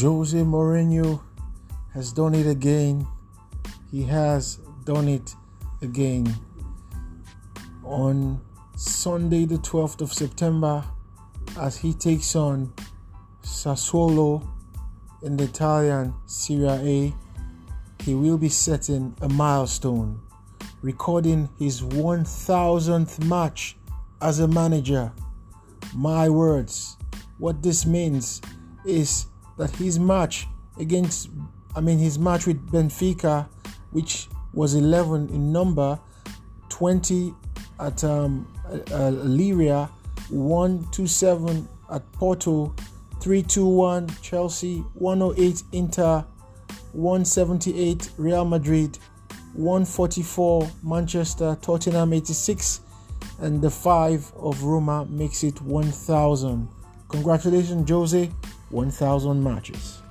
Jose Mourinho has done it again. He has done it again. On Sunday, the 12th of September, as he takes on Sassuolo in the Italian Serie A, he will be setting a milestone, recording his 1000th match as a manager. My words, what this means is that his match against, I mean, his match with Benfica, which was 11 in number, 20 at um, uh, Leiria, 127 at Porto, 321 Chelsea, 108 Inter, 178 Real Madrid, 144 Manchester, Tottenham 86, and the 5 of Roma makes it 1000. Congratulations, Jose, 1000 matches.